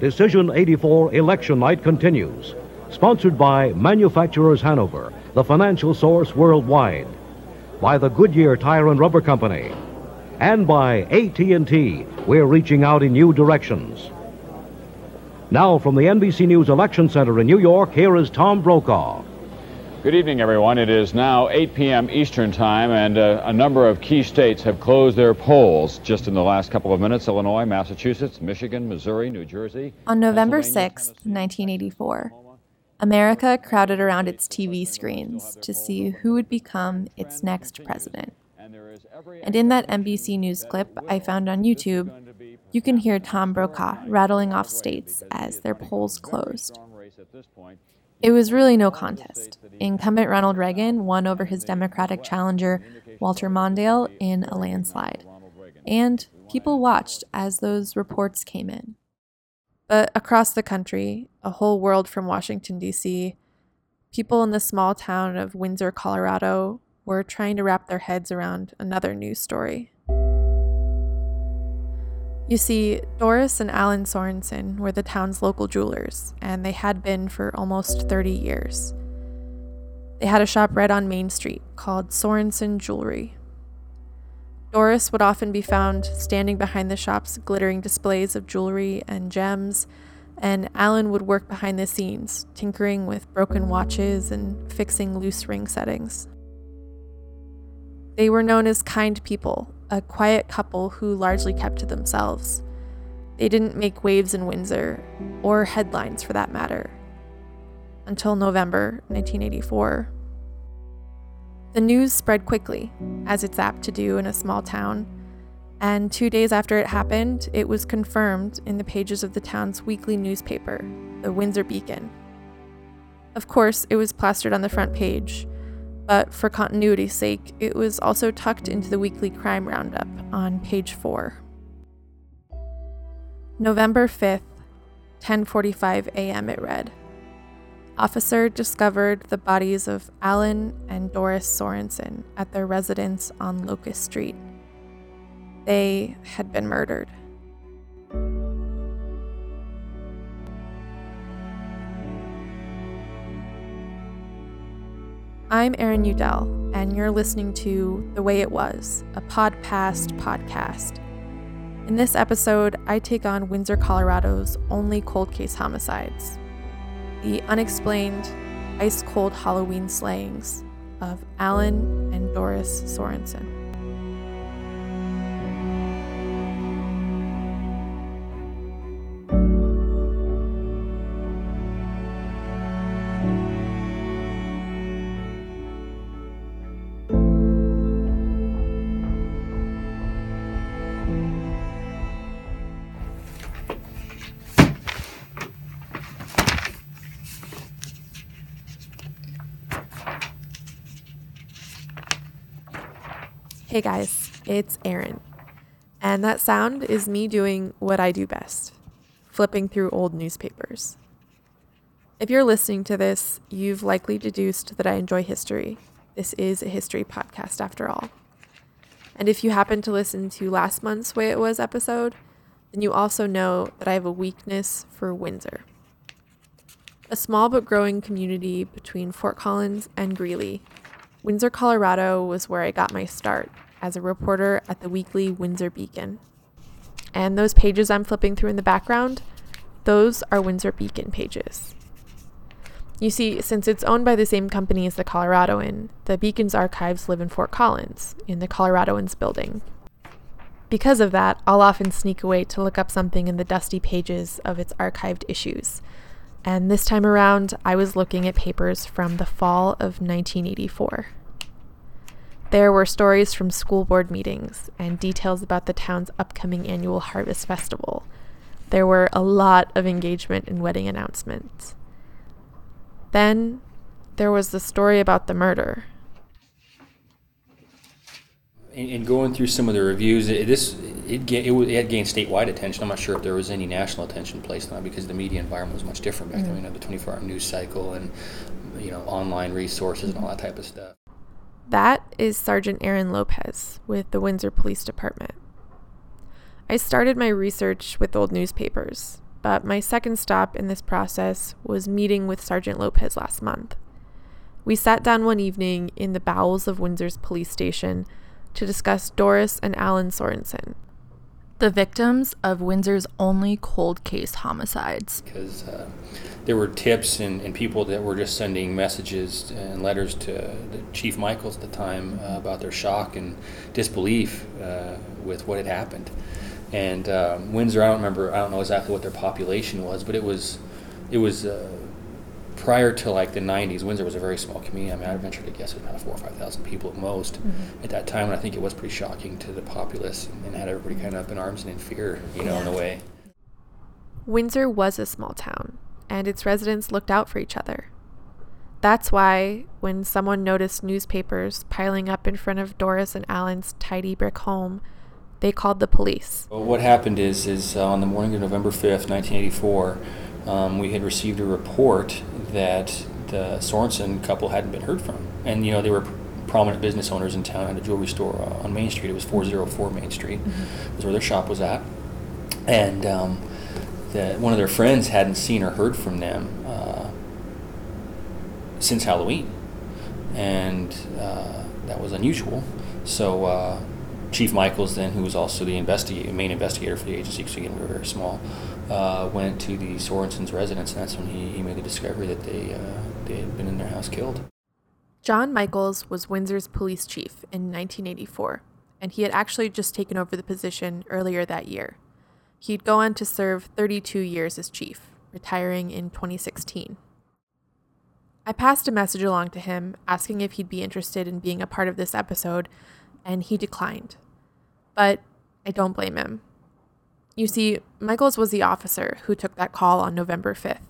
Decision 84 Election Night continues. Sponsored by Manufacturers Hanover, the financial source worldwide. By the Goodyear Tire and Rubber Company. And by AT&T, we're reaching out in new directions. Now from the NBC News Election Center in New York, here is Tom Brokaw. Good evening, everyone. It is now 8 p.m. Eastern Time, and uh, a number of key states have closed their polls just in the last couple of minutes Illinois, Massachusetts, Michigan, Missouri, New Jersey. On November 6, 1984, America crowded around its TV screens to see who would become its next president. And in that NBC News clip I found on YouTube, you can hear Tom Brokaw rattling off states as their polls closed. It was really no contest. Incumbent Ronald Reagan won over his Democratic challenger, Walter Mondale, in a landslide. And people watched as those reports came in. But across the country, a whole world from Washington, D.C., people in the small town of Windsor, Colorado, were trying to wrap their heads around another news story. You see, Doris and Allen Sorenson were the town's local jewelers, and they had been for almost 30 years. They had a shop right on Main Street called Sorenson Jewelry. Doris would often be found standing behind the shop's glittering displays of jewelry and gems, and Allen would work behind the scenes, tinkering with broken watches and fixing loose ring settings. They were known as kind people a quiet couple who largely kept to themselves. They didn't make waves in Windsor, or headlines for that matter, until November 1984. The news spread quickly, as it's apt to do in a small town, and two days after it happened, it was confirmed in the pages of the town's weekly newspaper, the Windsor Beacon. Of course, it was plastered on the front page but for continuity's sake, it was also tucked into the weekly crime roundup on page 4. November 5th, 10:45 a.m. it read. Officer discovered the bodies of Allen and Doris Sorenson at their residence on Locust Street. They had been murdered. I'm Erin Udell, and you're listening to The Way It Was, a Podpast podcast. In this episode, I take on Windsor, Colorado's only cold case homicides the unexplained, ice cold Halloween slayings of Allen and Doris Sorenson. Hey guys, it's Erin. And that sound is me doing what I do best flipping through old newspapers. If you're listening to this, you've likely deduced that I enjoy history. This is a history podcast after all. And if you happen to listen to last month's Way It Was episode, then you also know that I have a weakness for Windsor. A small but growing community between Fort Collins and Greeley Windsor, Colorado was where I got my start as a reporter at the weekly Windsor Beacon. And those pages I'm flipping through in the background, those are Windsor Beacon pages. You see, since it's owned by the same company as the Coloradoan, the Beacon's archives live in Fort Collins, in the Coloradoan's building. Because of that, I'll often sneak away to look up something in the dusty pages of its archived issues, and this time around, I was looking at papers from the fall of 1984. There were stories from school board meetings and details about the town's upcoming annual Harvest Festival. There were a lot of engagement and wedding announcements. Then there was the story about the murder in, going through some of the reviews, it, this it, it, it, had gained statewide attention. I'm not sure if there was any national attention placed on it because the media environment was much different back mm-hmm. then. You know, the 24-hour news cycle and you know online resources and all that type of stuff. That is Sergeant Aaron Lopez with the Windsor Police Department. I started my research with old newspapers, but my second stop in this process was meeting with Sergeant Lopez last month. We sat down one evening in the bowels of Windsor's police station to discuss Doris and Allen Sorenson, the victims of Windsor's only cold case homicides. Because uh, there were tips and, and, people that were just sending messages and letters to Chief Michaels at the time uh, about their shock and disbelief uh, with what had happened. And um, Windsor, I don't remember, I don't know exactly what their population was, but it was, it was uh, prior to like the 90s, Windsor was a very small community. I mean, I venture to guess it was about four or 5,000 people at most mm-hmm. at that time. And I think it was pretty shocking to the populace and had everybody kind of up in arms and in fear, you know, yeah. in a way. Windsor was a small town, and its residents looked out for each other. That's why, when someone noticed newspapers piling up in front of Doris and Alan's tidy brick home, they called the police. Well, what happened is, is uh, on the morning of November 5th, 1984, um, we had received a report that the Sorenson couple hadn't been heard from. And, you know, they were prominent business owners in town, had a jewelry store uh, on Main Street. It was 404 Main Street, mm-hmm. was where their shop was at. And um, the, one of their friends hadn't seen or heard from them uh, since Halloween. And uh, that was unusual. So, uh, Chief Michaels, then, who was also the investigator, main investigator for the agency, because again we were very small, uh, went to the Sorenson's residence, and that's when he, he made the discovery that they uh, they had been in their house killed. John Michaels was Windsor's police chief in 1984, and he had actually just taken over the position earlier that year. He'd go on to serve 32 years as chief, retiring in 2016. I passed a message along to him asking if he'd be interested in being a part of this episode and he declined. But I don't blame him. You see, Michaels was the officer who took that call on November 5th.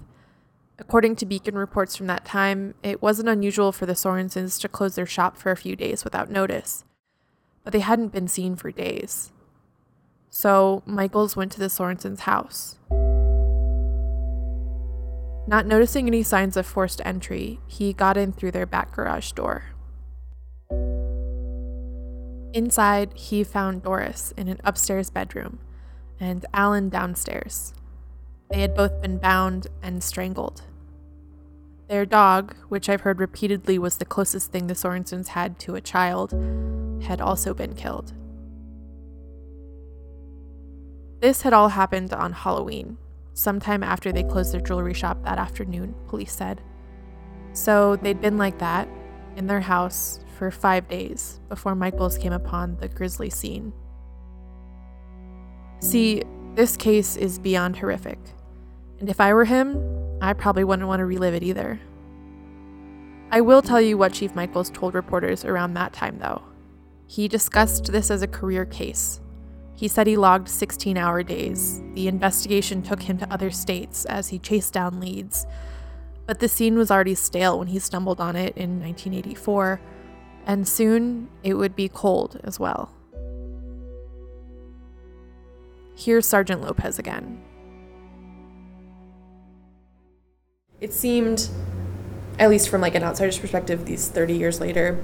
According to Beacon reports from that time, it wasn't unusual for the Sorensons to close their shop for a few days without notice, but they hadn't been seen for days. So Michaels went to the Sorensons' house. Not noticing any signs of forced entry, he got in through their back garage door. Inside, he found Doris in an upstairs bedroom and Allen downstairs. They had both been bound and strangled. Their dog, which I've heard repeatedly was the closest thing the Sorensons had to a child, had also been killed. This had all happened on Halloween, sometime after they closed their jewelry shop that afternoon, police said. So they'd been like that, in their house, for five days before Michaels came upon the grisly scene. See, this case is beyond horrific, and if I were him, I probably wouldn't want to relive it either. I will tell you what Chief Michaels told reporters around that time, though. He discussed this as a career case. He said he logged 16 hour days. The investigation took him to other states as he chased down leads. But the scene was already stale when he stumbled on it in 1984, and soon it would be cold as well. Here's Sergeant Lopez again. It seemed, at least from like an outsider's perspective, these 30 years later,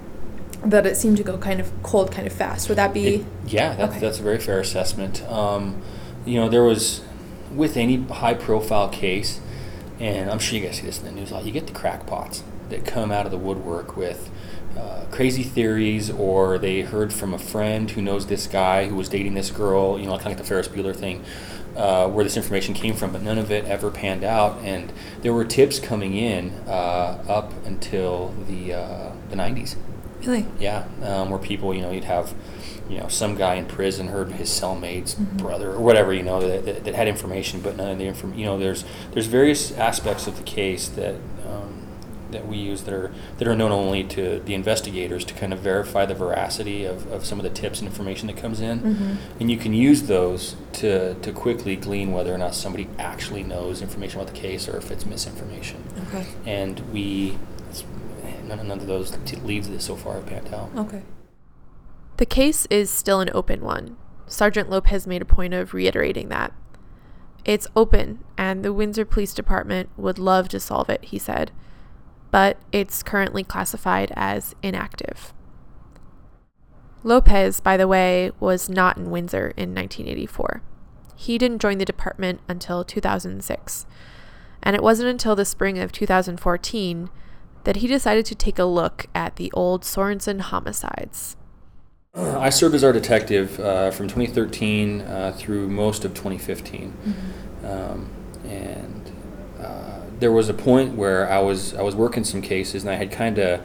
that it seemed to go kind of cold, kind of fast. Would that be? It, yeah, that's, okay. that's a very fair assessment. Um, you know, there was, with any high profile case, and I'm sure you guys see this in the news a lot, you get the crackpots that come out of the woodwork with uh, crazy theories or they heard from a friend who knows this guy who was dating this girl, you know, kind of like the Ferris Bueller thing, uh, where this information came from, but none of it ever panned out. And there were tips coming in uh, up until the uh, the 90s. Really? Yeah, um, where people, you know, you'd have, you know, some guy in prison heard his cellmate's mm-hmm. brother or whatever, you know, that, that, that, had information, but none of the information. You know, there's there's various aspects of the case that that we use that are that are known only to the investigators to kind of verify the veracity of, of some of the tips and information that comes in. Mm-hmm. And you can use those to, to quickly glean whether or not somebody actually knows information about the case or if it's misinformation. Okay. And we none, none of those t- leads that so far have panned out. Okay. The case is still an open one. Sergeant Lopez made a point of reiterating that. It's open, and the Windsor Police Department would love to solve it, he said but it's currently classified as inactive. Lopez, by the way, was not in Windsor in 1984. He didn't join the department until 2006. And it wasn't until the spring of 2014 that he decided to take a look at the old Sorenson homicides. I served as our detective uh, from 2013 uh, through most of 2015, mm-hmm. um, and uh, there was a point where I was I was working some cases and I had kind of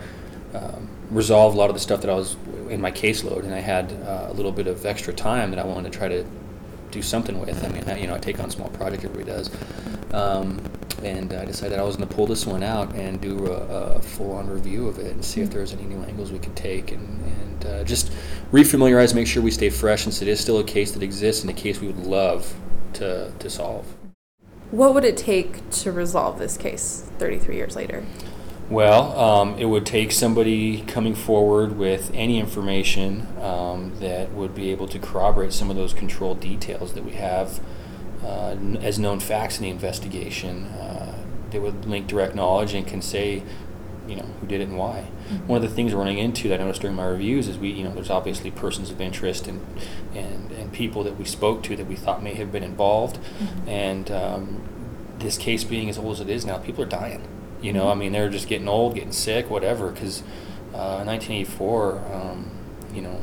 um, resolved a lot of the stuff that I was in my caseload, and I had uh, a little bit of extra time that I wanted to try to do something with. I mean, I, you know, I take on a small project, everybody does. Um, and I decided I was going to pull this one out and do a, a full-on review of it and see if there's any new angles we could take and, and uh, just refamiliarize, make sure we stay fresh since it is still a case that exists and a case we would love to, to solve. What would it take to resolve this case 33 years later? Well, um, it would take somebody coming forward with any information um, that would be able to corroborate some of those control details that we have uh, as known facts in the investigation. Uh, that would link direct knowledge and can say, you know, who did it and why. Mm-hmm. One of the things we're running into that I noticed during my reviews is we, you know, there's obviously persons of interest and and, and people that we spoke to that we thought may have been involved, mm-hmm. and um, this case being as old as it is now, people are dying you know, I mean, they're just getting old, getting sick, whatever. Because uh, 1984, um, you know,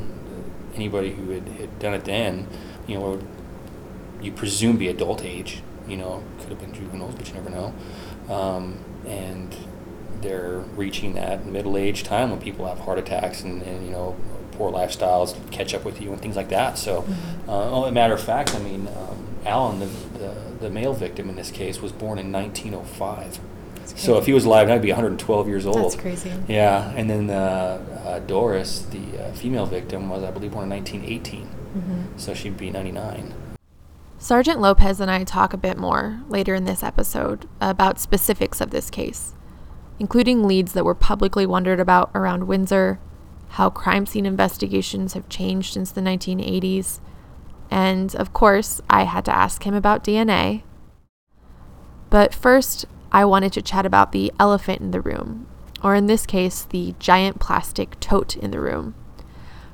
anybody who had, had done it then, you know, would, you presume be adult age. You know, could have been juveniles, but you never know. Um, and they're reaching that middle age time when people have heart attacks and, and you know poor lifestyles catch up with you and things like that. So, mm-hmm. uh, a matter of fact, I mean, um, Allen, the, the, the male victim in this case, was born in 1905. So if he was alive, I'd be 112 years old. That's crazy. Yeah, and then uh, uh, Doris, the uh, female victim, was I believe born in 1918. Mm-hmm. So she'd be 99. Sergeant Lopez and I talk a bit more later in this episode about specifics of this case, including leads that were publicly wondered about around Windsor, how crime scene investigations have changed since the 1980s, and of course, I had to ask him about DNA. But first, I wanted to chat about the elephant in the room, or in this case, the giant plastic tote in the room.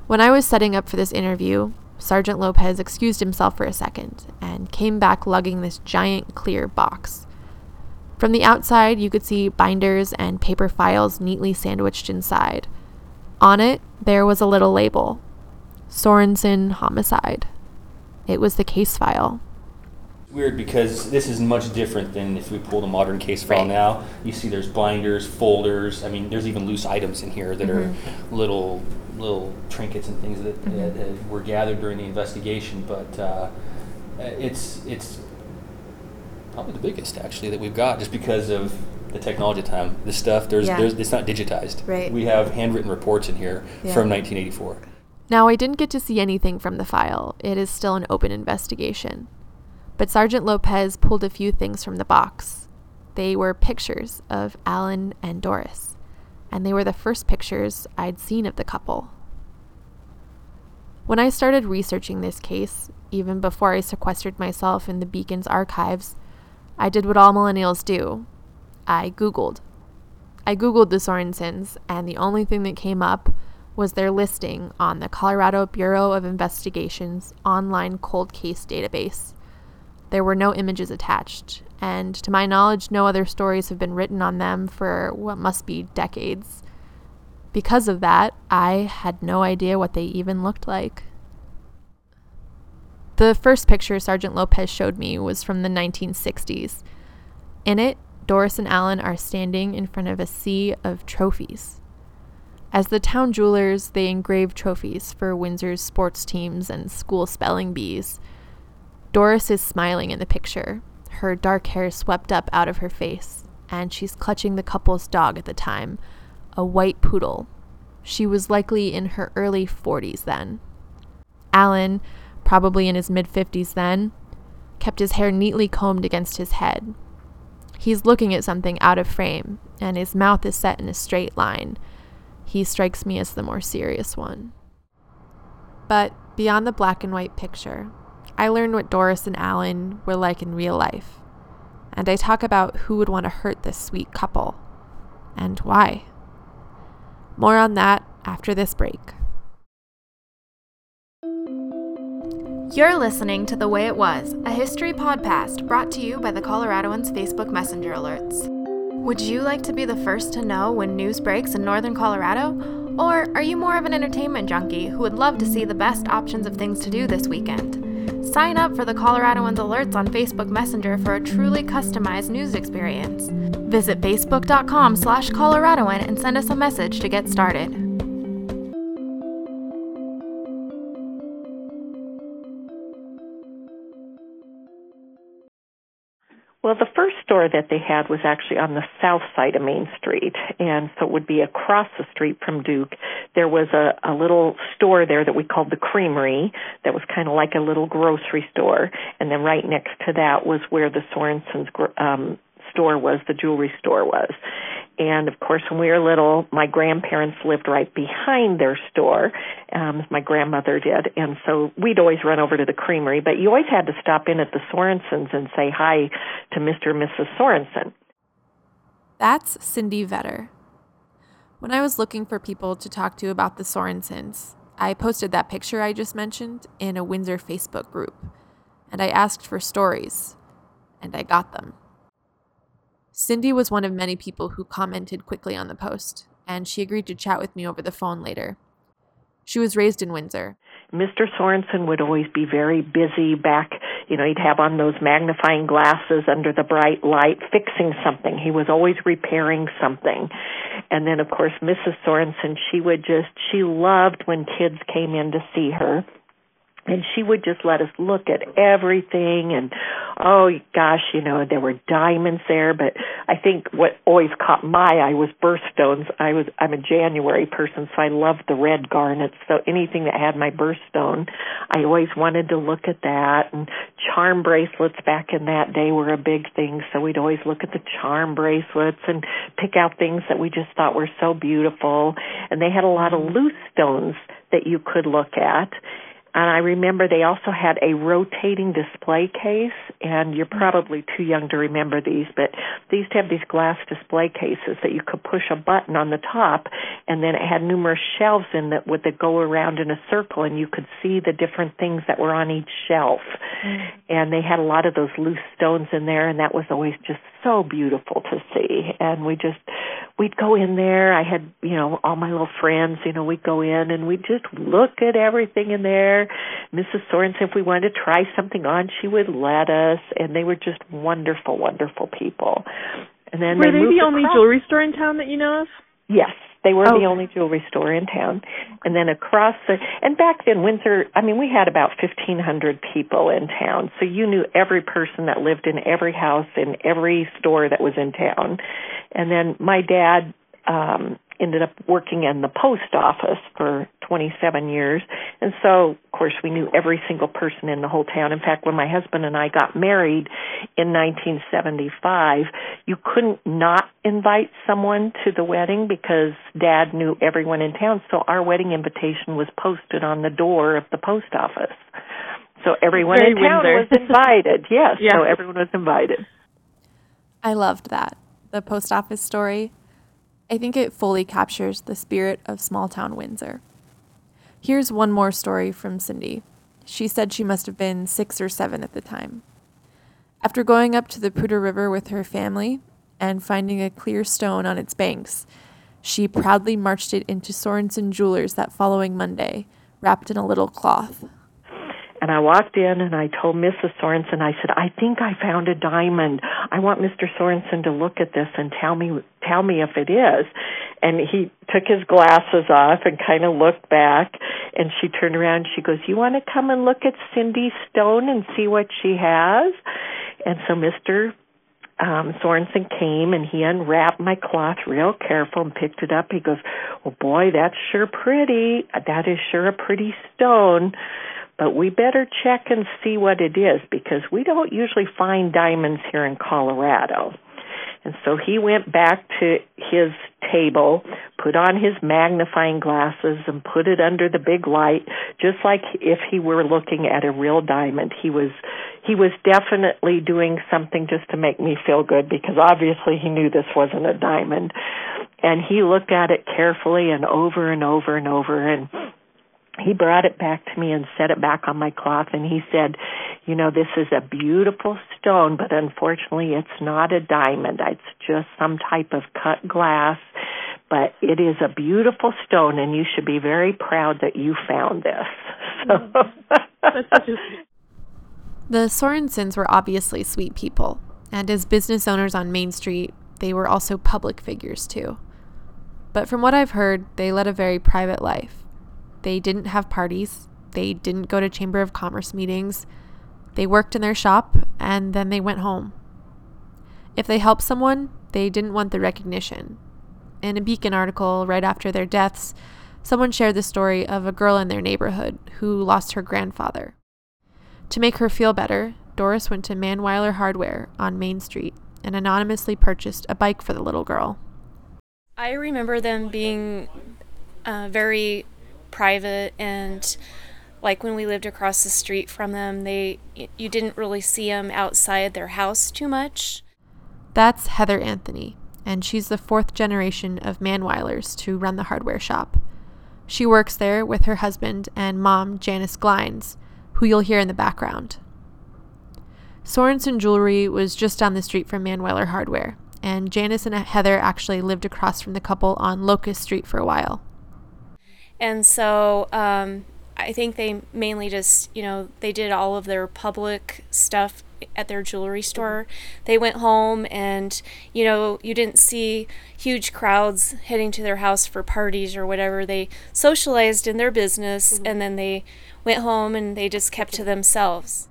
When I was setting up for this interview, Sergeant Lopez excused himself for a second and came back lugging this giant clear box. From the outside, you could see binders and paper files neatly sandwiched inside. On it, there was a little label Sorenson Homicide. It was the case file weird because this is much different than if we pulled a modern case file right. now. You see, there's binders, folders. I mean, there's even loose items in here that mm-hmm. are little little trinkets and things that, mm-hmm. that, that, were gathered during the investigation. But uh, it's it's probably the biggest actually that we've got, just because of the technology time. This stuff there's yeah. there's it's not digitized. Right. We have handwritten reports in here yeah. from 1984. Now, I didn't get to see anything from the file. It is still an open investigation. But Sergeant Lopez pulled a few things from the box. They were pictures of Allen and Doris, and they were the first pictures I'd seen of the couple. When I started researching this case, even before I sequestered myself in the Beacon's archives, I did what all millennials do I Googled. I Googled the Sorensons, and the only thing that came up was their listing on the Colorado Bureau of Investigation's online cold case database. There were no images attached, and to my knowledge, no other stories have been written on them for what must be decades. Because of that, I had no idea what they even looked like. The first picture Sergeant Lopez showed me was from the 1960s. In it, Doris and Allen are standing in front of a sea of trophies. As the town jewelers, they engrave trophies for Windsor's sports teams and school spelling bees. Doris is smiling in the picture, her dark hair swept up out of her face, and she's clutching the couple's dog at the time, a white poodle. She was likely in her early 40s then. Allen, probably in his mid 50s then, kept his hair neatly combed against his head. He's looking at something out of frame, and his mouth is set in a straight line. He strikes me as the more serious one. But beyond the black and white picture, I learned what Doris and Allen were like in real life. And I talk about who would want to hurt this sweet couple and why. More on that after this break. You're listening to The Way It Was, a history podcast brought to you by the Coloradoans Facebook Messenger alerts. Would you like to be the first to know when news breaks in northern Colorado? Or are you more of an entertainment junkie who would love to see the best options of things to do this weekend? Sign up for the Coloradoans alerts on Facebook Messenger for a truly customized news experience. Visit facebook.com slash Coloradoan and send us a message to get started. Well, the first store that they had was actually on the south side of Main Street, and so it would be across the street from Duke. There was a, a little store there that we called the Creamery that was kind of like a little grocery store, and then right next to that was where the Sorenson's um, store was, the jewelry store was. And of course, when we were little, my grandparents lived right behind their store. Um, my grandmother did, and so we'd always run over to the creamery. But you always had to stop in at the Sorensons and say hi to Mr. and Mrs. Sorenson. That's Cindy Vetter. When I was looking for people to talk to about the Sorensons, I posted that picture I just mentioned in a Windsor Facebook group, and I asked for stories, and I got them. Cindy was one of many people who commented quickly on the post, and she agreed to chat with me over the phone later. She was raised in Windsor. Mr. Sorenson would always be very busy back, you know, he'd have on those magnifying glasses under the bright light fixing something. He was always repairing something. And then of course Mrs. Sorenson, she would just she loved when kids came in to see her and she would just let us look at everything and oh gosh you know there were diamonds there. But i think what always caught my eye was birthstones i was i'm a january person so i loved the red garnets. So anything that had my birthstone i always wanted to look at that. And charm bracelets back in that day were a big thing. So we'd always look at the charm bracelets and pick out things that we just thought were so beautiful. And they had a lot of loose stones that you could look at and I remember they also had a rotating display case, and you're probably too young to remember these, but they used to have these glass display cases that you could push a button on the top, and then it had numerous shelves in that would that go around in a circle, and you could see the different things that were on each shelf. Mm. And they had a lot of those loose stones in there, and that was always just so beautiful to see. And we just we'd go in there. I had, you know, all my little friends, you know, we'd go in and we'd just look at everything in there. Mrs. Sorenson, if we wanted to try something on, she would let us, and they were just wonderful, wonderful people. And then were they, they the across. only jewelry store in town that you know of? Yes, they were the only jewelry store in town. And then across the and back then Windsor, I mean we had about 1500 people in town. So you knew every person that lived in every house in every store that was in town. And then my dad um ended up working in the post office for 27 years. And so, of course, we knew every single person in the whole town. In fact, when my husband and I got married in 1975, you couldn't not invite someone to the wedding because dad knew everyone in town. So our wedding invitation was posted on the door of the post office. So everyone Very in town Windsor. was invited. Yes, Yeah. so everyone was invited. I loved that. The post office story. I think it fully captures the spirit of small town Windsor. Here's one more story from Cindy. She said she must have been six or seven at the time. After going up to the Poudre River with her family and finding a clear stone on its banks, she proudly marched it into Sorenson Jewelers that following Monday, wrapped in a little cloth. And I walked in and I told Mrs. Sorenson, I said, I think I found a diamond. I want Mr. Sorenson to look at this and tell me tell me if it is. And he took his glasses off and kind of looked back and she turned around she goes, You want to come and look at Cindy Stone and see what she has? And so Mr um, Sorenson came and he unwrapped my cloth real careful and picked it up. He goes, Well, boy, that's sure pretty. That is sure a pretty stone but we better check and see what it is because we don't usually find diamonds here in Colorado. And so he went back to his table, put on his magnifying glasses and put it under the big light, just like if he were looking at a real diamond. He was, he was definitely doing something just to make me feel good because obviously he knew this wasn't a diamond. And he looked at it carefully and over and over and over and he brought it back to me and set it back on my cloth and he said, you know, this is a beautiful stone, but unfortunately it's not a diamond. It's just some type of cut glass, but it is a beautiful stone and you should be very proud that you found this. The Sorensons were obviously sweet people, and as business owners on Main Street, they were also public figures too. But from what I've heard, they led a very private life. They didn't have parties, they didn't go to Chamber of Commerce meetings, they worked in their shop, and then they went home. If they helped someone, they didn't want the recognition. In a Beacon article right after their deaths, someone shared the story of a girl in their neighborhood who lost her grandfather. To make her feel better, Doris went to Manweiler Hardware on Main Street and anonymously purchased a bike for the little girl. I remember them being uh, very private and like when we lived across the street from them they you didn't really see them outside their house too much. That's heather anthony and she's the fourth generation of manweilers to run the hardware shop. She works there with her husband and mom janice glines who you'll hear in the background. Sorenson jewelry was just down the street from manweiler hardware and janice and heather actually lived across from the couple on locust street for a while and so um, I think they mainly just, you know, they did all of their public stuff at their jewelry store. They went home and, you know, you didn't see huge crowds heading to their house for parties or whatever. They socialized in their business mm-hmm. and then they went home and they just kept to themselves.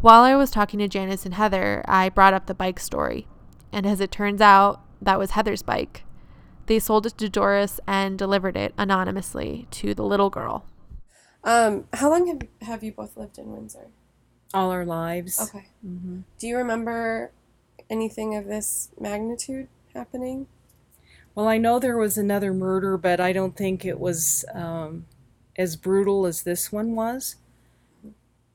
While I was talking to Janice and Heather, I brought up the bike story. And as it turns out, that was Heather's bike. They sold it to Doris and delivered it anonymously to the little girl. Um, how long have, have you both lived in Windsor? All our lives. Okay. Mm-hmm. Do you remember anything of this magnitude happening? Well, I know there was another murder, but I don't think it was um, as brutal as this one was.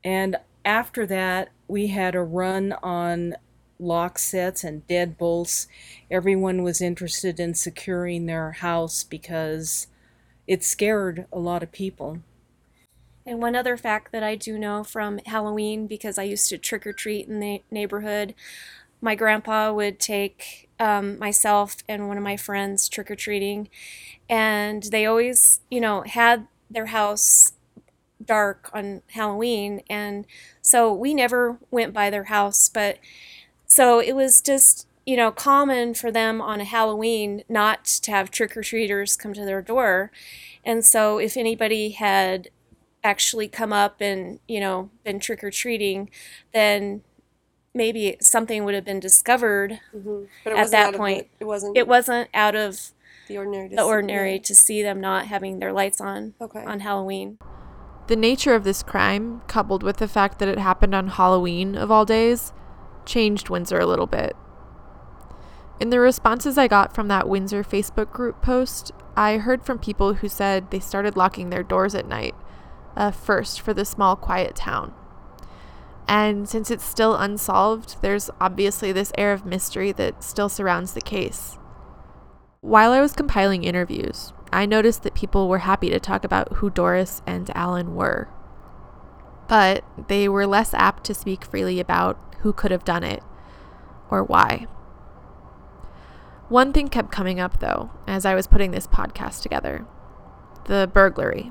And after that, we had a run on lock sets and deadbolts. Everyone was interested in securing their house because it scared a lot of people. And one other fact that I do know from Halloween, because I used to trick or treat in the neighborhood, my grandpa would take um, myself and one of my friends trick or treating, and they always, you know, had their house dark on Halloween, and so we never went by their house, but so it was just, you know, common for them on a Halloween not to have trick or treaters come to their door. And so if anybody had actually come up and, you know, been trick or treating, then maybe something would have been discovered mm-hmm. at that point. The, it wasn't it wasn't out of the ordinary the ordinary see, to see them not having their lights on okay. on Halloween. The nature of this crime, coupled with the fact that it happened on Halloween of all days, changed Windsor a little bit. In the responses I got from that Windsor Facebook group post, I heard from people who said they started locking their doors at night, a first for the small, quiet town. And since it's still unsolved, there's obviously this air of mystery that still surrounds the case. While I was compiling interviews, I noticed that people were happy to talk about who Doris and Allen were. But they were less apt to speak freely about who could have done it or why. One thing kept coming up, though, as I was putting this podcast together the burglary.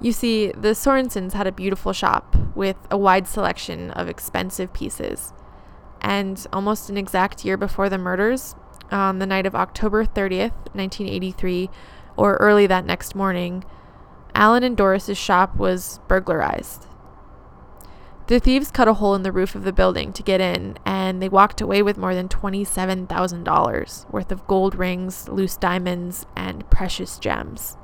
You see, the Sorensons had a beautiful shop with a wide selection of expensive pieces. And almost an exact year before the murders, on the night of October 30th, 1983, or early that next morning, Allen and Doris's shop was burglarized. The thieves cut a hole in the roof of the building to get in, and they walked away with more than $27,000 worth of gold rings, loose diamonds, and precious gems.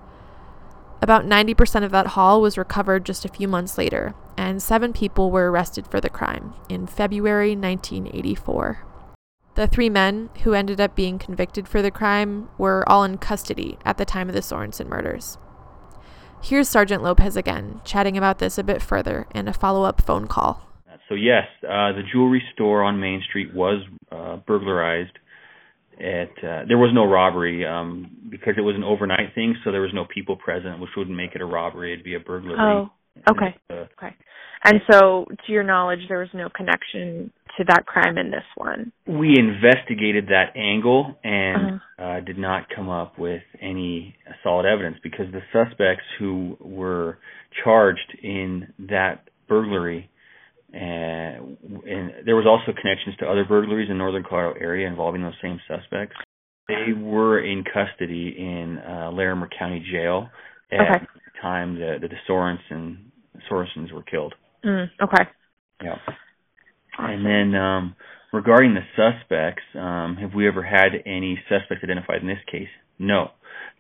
About 90% of that haul was recovered just a few months later, and seven people were arrested for the crime in February 1984. The three men who ended up being convicted for the crime were all in custody at the time of the Sorenson murders. Here's Sergeant Lopez again, chatting about this a bit further in a follow up phone call. So, yes, uh, the jewelry store on Main Street was uh, burglarized it uh, there was no robbery um, because it was an overnight thing, so there was no people present, which wouldn't make it a robbery. It'd be a burglary. Oh, okay, uh, okay. And so, to your knowledge, there was no connection to that crime in this one. We investigated that angle and Uh-huh. uh, did not come up with any solid evidence because the suspects who were charged in that burglary, uh, and there was also connections to other burglaries in northern Colorado area involving those same suspects. They were in custody in uh, Larimer County Jail at Okay. The time that the, the Sorenson Sorensons were killed. Mm, okay. Yeah. And then um, regarding the suspects, um, have we ever had any suspects identified in this case? No.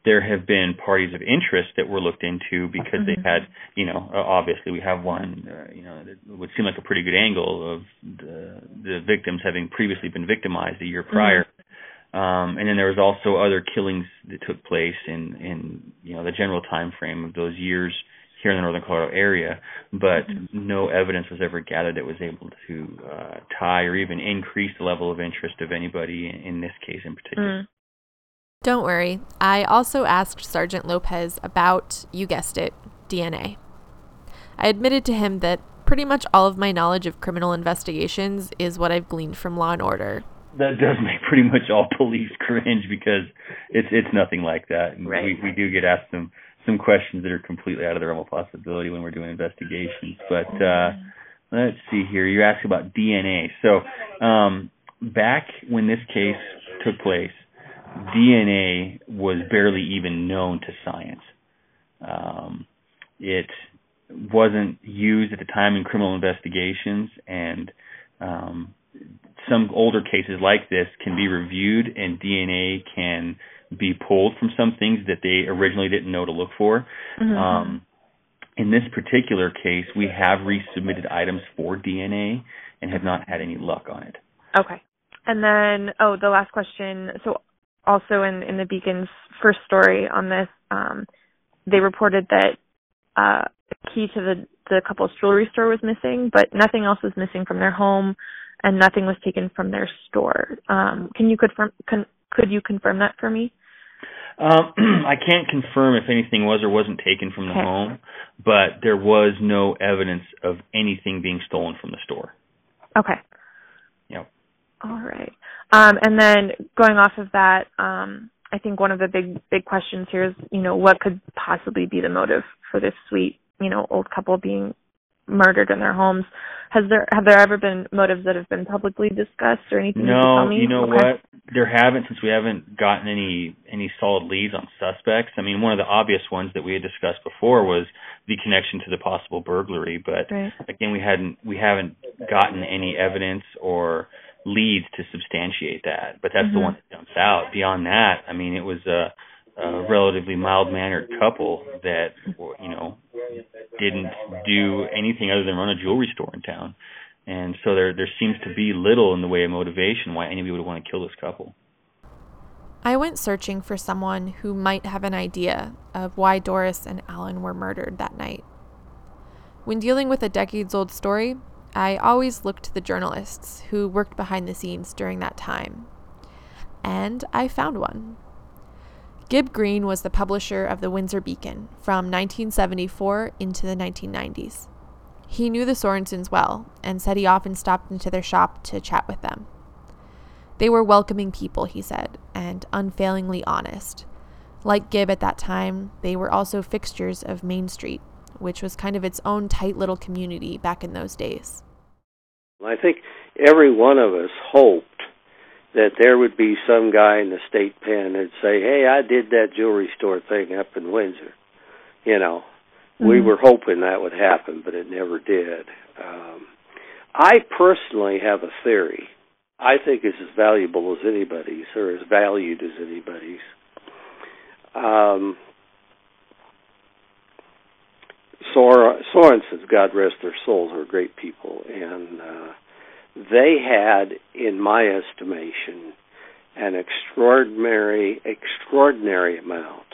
There have been parties of interest that were looked into because they had, you know, obviously we have one, uh, you know, that would seem like a pretty good angle of the, the victims having previously been victimized a year prior. Um, and then there was also other killings that took place in, in you know the general time frame of those years here in the northern Colorado area, but no evidence was ever gathered that was able to uh, tie or even increase the level of interest of anybody in, in this case in particular. Mm. Don't worry, I also asked Sergeant Lopez about, you guessed it, DNA. I admitted to him that pretty much all of my knowledge of criminal investigations is what I've gleaned from Law and Order. That does make pretty much all police cringe because it's it's nothing like that. And Right. we we do get asked some some questions that are completely out of the realm of possibility when we're doing investigations. But uh let's see here. You asked about DNA. So um back when this case took place, DNA was barely even known to science. Um, it wasn't used at the time in criminal investigations, and um, some older cases like this can be reviewed, and DNA can be pulled from some things that they originally didn't know to look for. Mhm. Um, in this particular case, we have resubmitted items for DNA and have not had any luck on it. Okay. And then, oh, the last question. So, also in in the Beacon's first story on this, um, they reported that uh, the key to the the couple's jewelry store was missing, but nothing else was missing from their home, and nothing was taken from their store. Um, can you confirm? Con- could you confirm that for me? Um, I can't confirm if anything was or wasn't taken from the Okay. home, but there was no evidence of anything being stolen from the store. Okay. Yep. All right. Um, and then going off of that, um, I think one of the big big questions here is, you know, what could possibly be the motive for this sweet, you know, old couple being murdered in their homes? Has there have there ever been motives that have been publicly discussed or anything? you No, me? you know Okay. what? There haven't since we haven't gotten any any solid leads on suspects. I mean, one of the obvious ones that we had discussed before was the connection to the possible burglary, but Right. again, we hadn't we haven't gotten any evidence or leads to substantiate that. But that's the Mhm. one that jumps out. Beyond that, I mean, it was a, a relatively mild mannered couple that you know didn't do anything other than run a jewelry store in town. And so there there seems to be little in the way of motivation why anybody would want to kill this couple. I went searching for someone who might have an idea of why Doris and Allen were murdered that night. When dealing with a decades old story, I always looked to the journalists who worked behind the scenes during that time. And I found one. Gib Green was the publisher of the Windsor Beacon from 1974 into the 1990s. He knew the Sorensons well and said he often stopped into their shop to chat with them. They were welcoming people, he said, and unfailingly honest. Like Gibb at that time, they were also fixtures of Main Street, which was kind of its own tight little community back in those days. I think every one of us hoped that there would be some guy in the state pen that'd say, "Hey, I did that jewelry store thing up in Windsor." You know, we Mhm. were hoping that would happen, but it never did. Um, I personally have a theory. I think it's as valuable as anybody's, or as valued as anybody's. Um, Sor- Sorensons, God rest their souls, are great people, and uh, they had, in my estimation, an extraordinary, extraordinary amount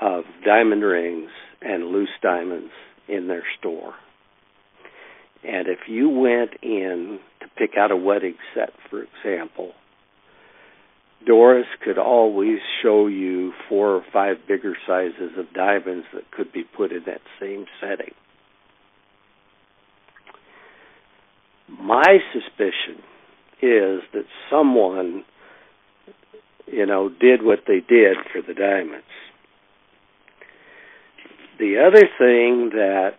of diamond rings and loose diamonds in their store. And if you went in to pick out a wedding set, for example, Doris could always show you four or five bigger sizes of diamonds that could be put in that same setting. My suspicion is that someone, you know, did what they did for the diamonds. The other thing that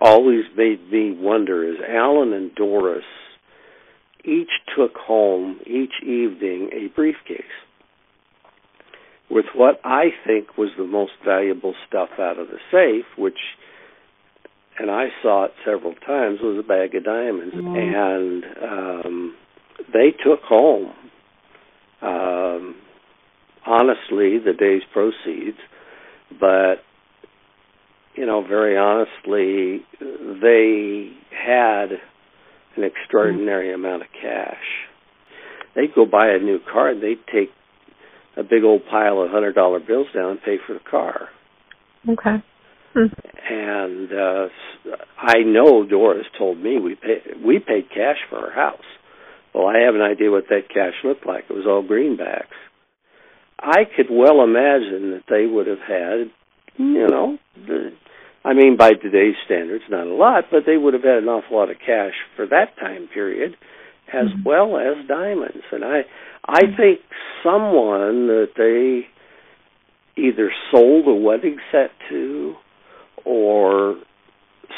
always made me wonder is Allen and Doris each took home each evening a briefcase with what I think was the most valuable stuff out of the safe, which and I saw it several times. Was a bag of diamonds. And um they took home um honestly the day's proceeds. But you know very honestly they had an extraordinary amount of cash. They'd go buy a new car and they'd take a big old pile of hundred dollar bills down and pay for the car. Okay. And uh I know Doris told me we pay we paid cash for our house. Well, I have an idea what that cash looked like. It was all greenbacks. I could well imagine that they would have had, you know, the, I mean by today's standards, not a lot, but they would have had an awful lot of cash for that time period as well as diamonds. And I I think someone that they either sold a wedding set to or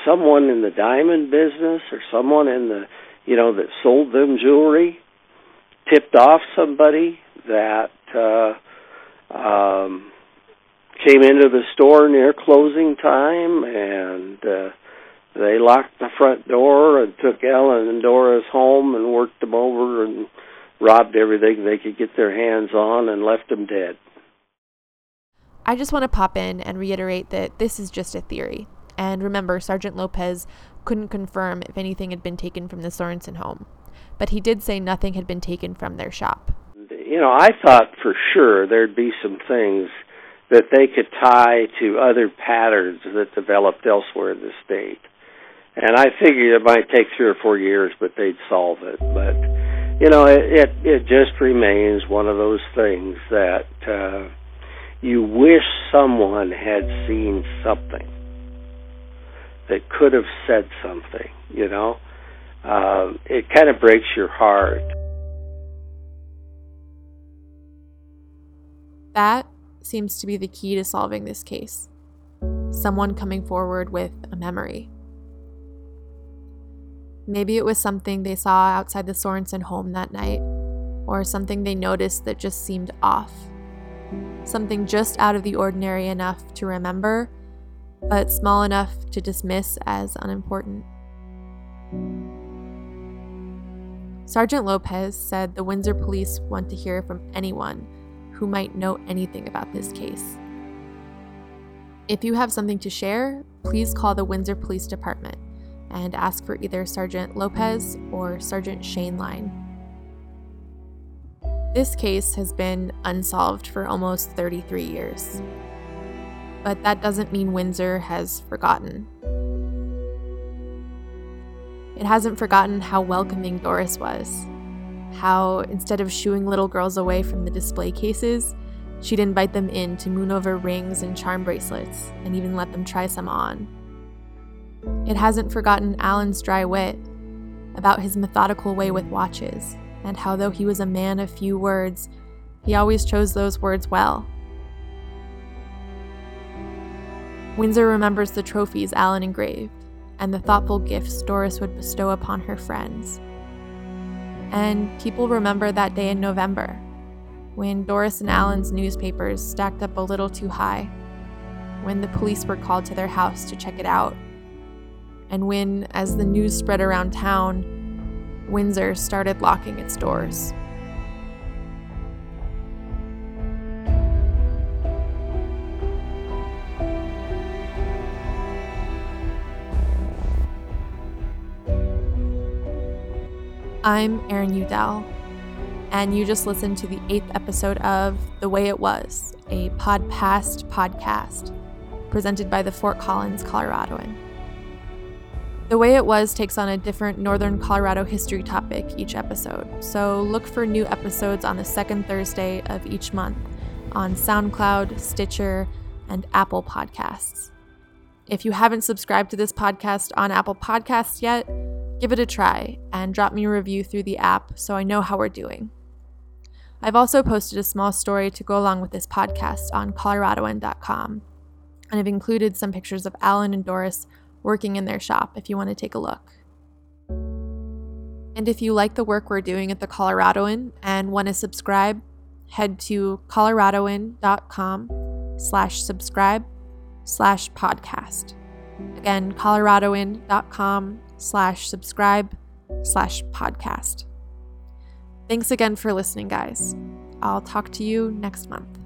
someone in the diamond business or someone in the you know that sold them jewelry tipped off somebody that uh um came into the store near closing time and uh they locked the front door and took Ellen and Doris home and worked them over and robbed everything they could get their hands on and left them dead. I just want to pop in and reiterate that this is just a theory. And remember, Sergeant Lopez couldn't confirm if anything had been taken from the Sorenson home, but he did say nothing had been taken from their shop. You know, I thought for sure there'd be some things that they could tie to other patterns that developed elsewhere in the state. And I figured it might take three or four years, but they'd solve it. But you know, it it, it just remains one of those things that uh you wish someone had seen something that could have said something, you know. Um, it kind of breaks your heart. That seems to be the key to solving this case. Someone coming forward with a memory. Maybe it was something they saw outside the Sorenson home that night, or something they noticed that just seemed off. Something just out of the ordinary enough to remember, but small enough to dismiss as unimportant. Sergeant Lopez said the Windsor police want to hear from anyone who might know anything about this case. If you have something to share, please call the Windsor Police Department and ask for either Sergeant Lopez or Sergeant Shane Line. This case has been unsolved for almost 33 years. But that doesn't mean Windsor has forgotten. It hasn't forgotten how welcoming Doris was, how instead of shooing little girls away from the display cases, she'd invite them in to moon over rings and charm bracelets and even let them try some on. It hasn't forgotten Allen's dry wit about his methodical way with watches and how, though he was a man of few words, he always chose those words well. Windsor remembers the trophies Allen engraved and the thoughtful gifts Doris would bestow upon her friends. And people remember that day in November, when Doris and Allen's newspapers stacked up a little too high, when the police were called to their house to check it out, and when, as the news spread around town, Windsor started locking its doors. I'm Erin Udell, and you just listened to the eighth episode of The Way It Was, a Podpast podcast presented by the Fort Collins Coloradoan. The Way It Was takes on a different Northern Colorado history topic each episode, so look for new episodes on the second Thursday of each month on SoundCloud, Stitcher, and Apple Podcasts. If you haven't subscribed to this podcast on Apple Podcasts yet, give it a try and drop me a review through the app so I know how we're doing. I've also posted a small story to go along with this podcast on coloradoan.com, and I've included some pictures of Allen and Doris working in their shop if you want to take a look. And if you like the work we're doing at the Coloradoan and want to subscribe, head to coloradoan.com slash subscribe slash podcast. Again, coloradoan.com slash subscribe slash podcast. Thanks again for listening, guys. I'll talk to you next month.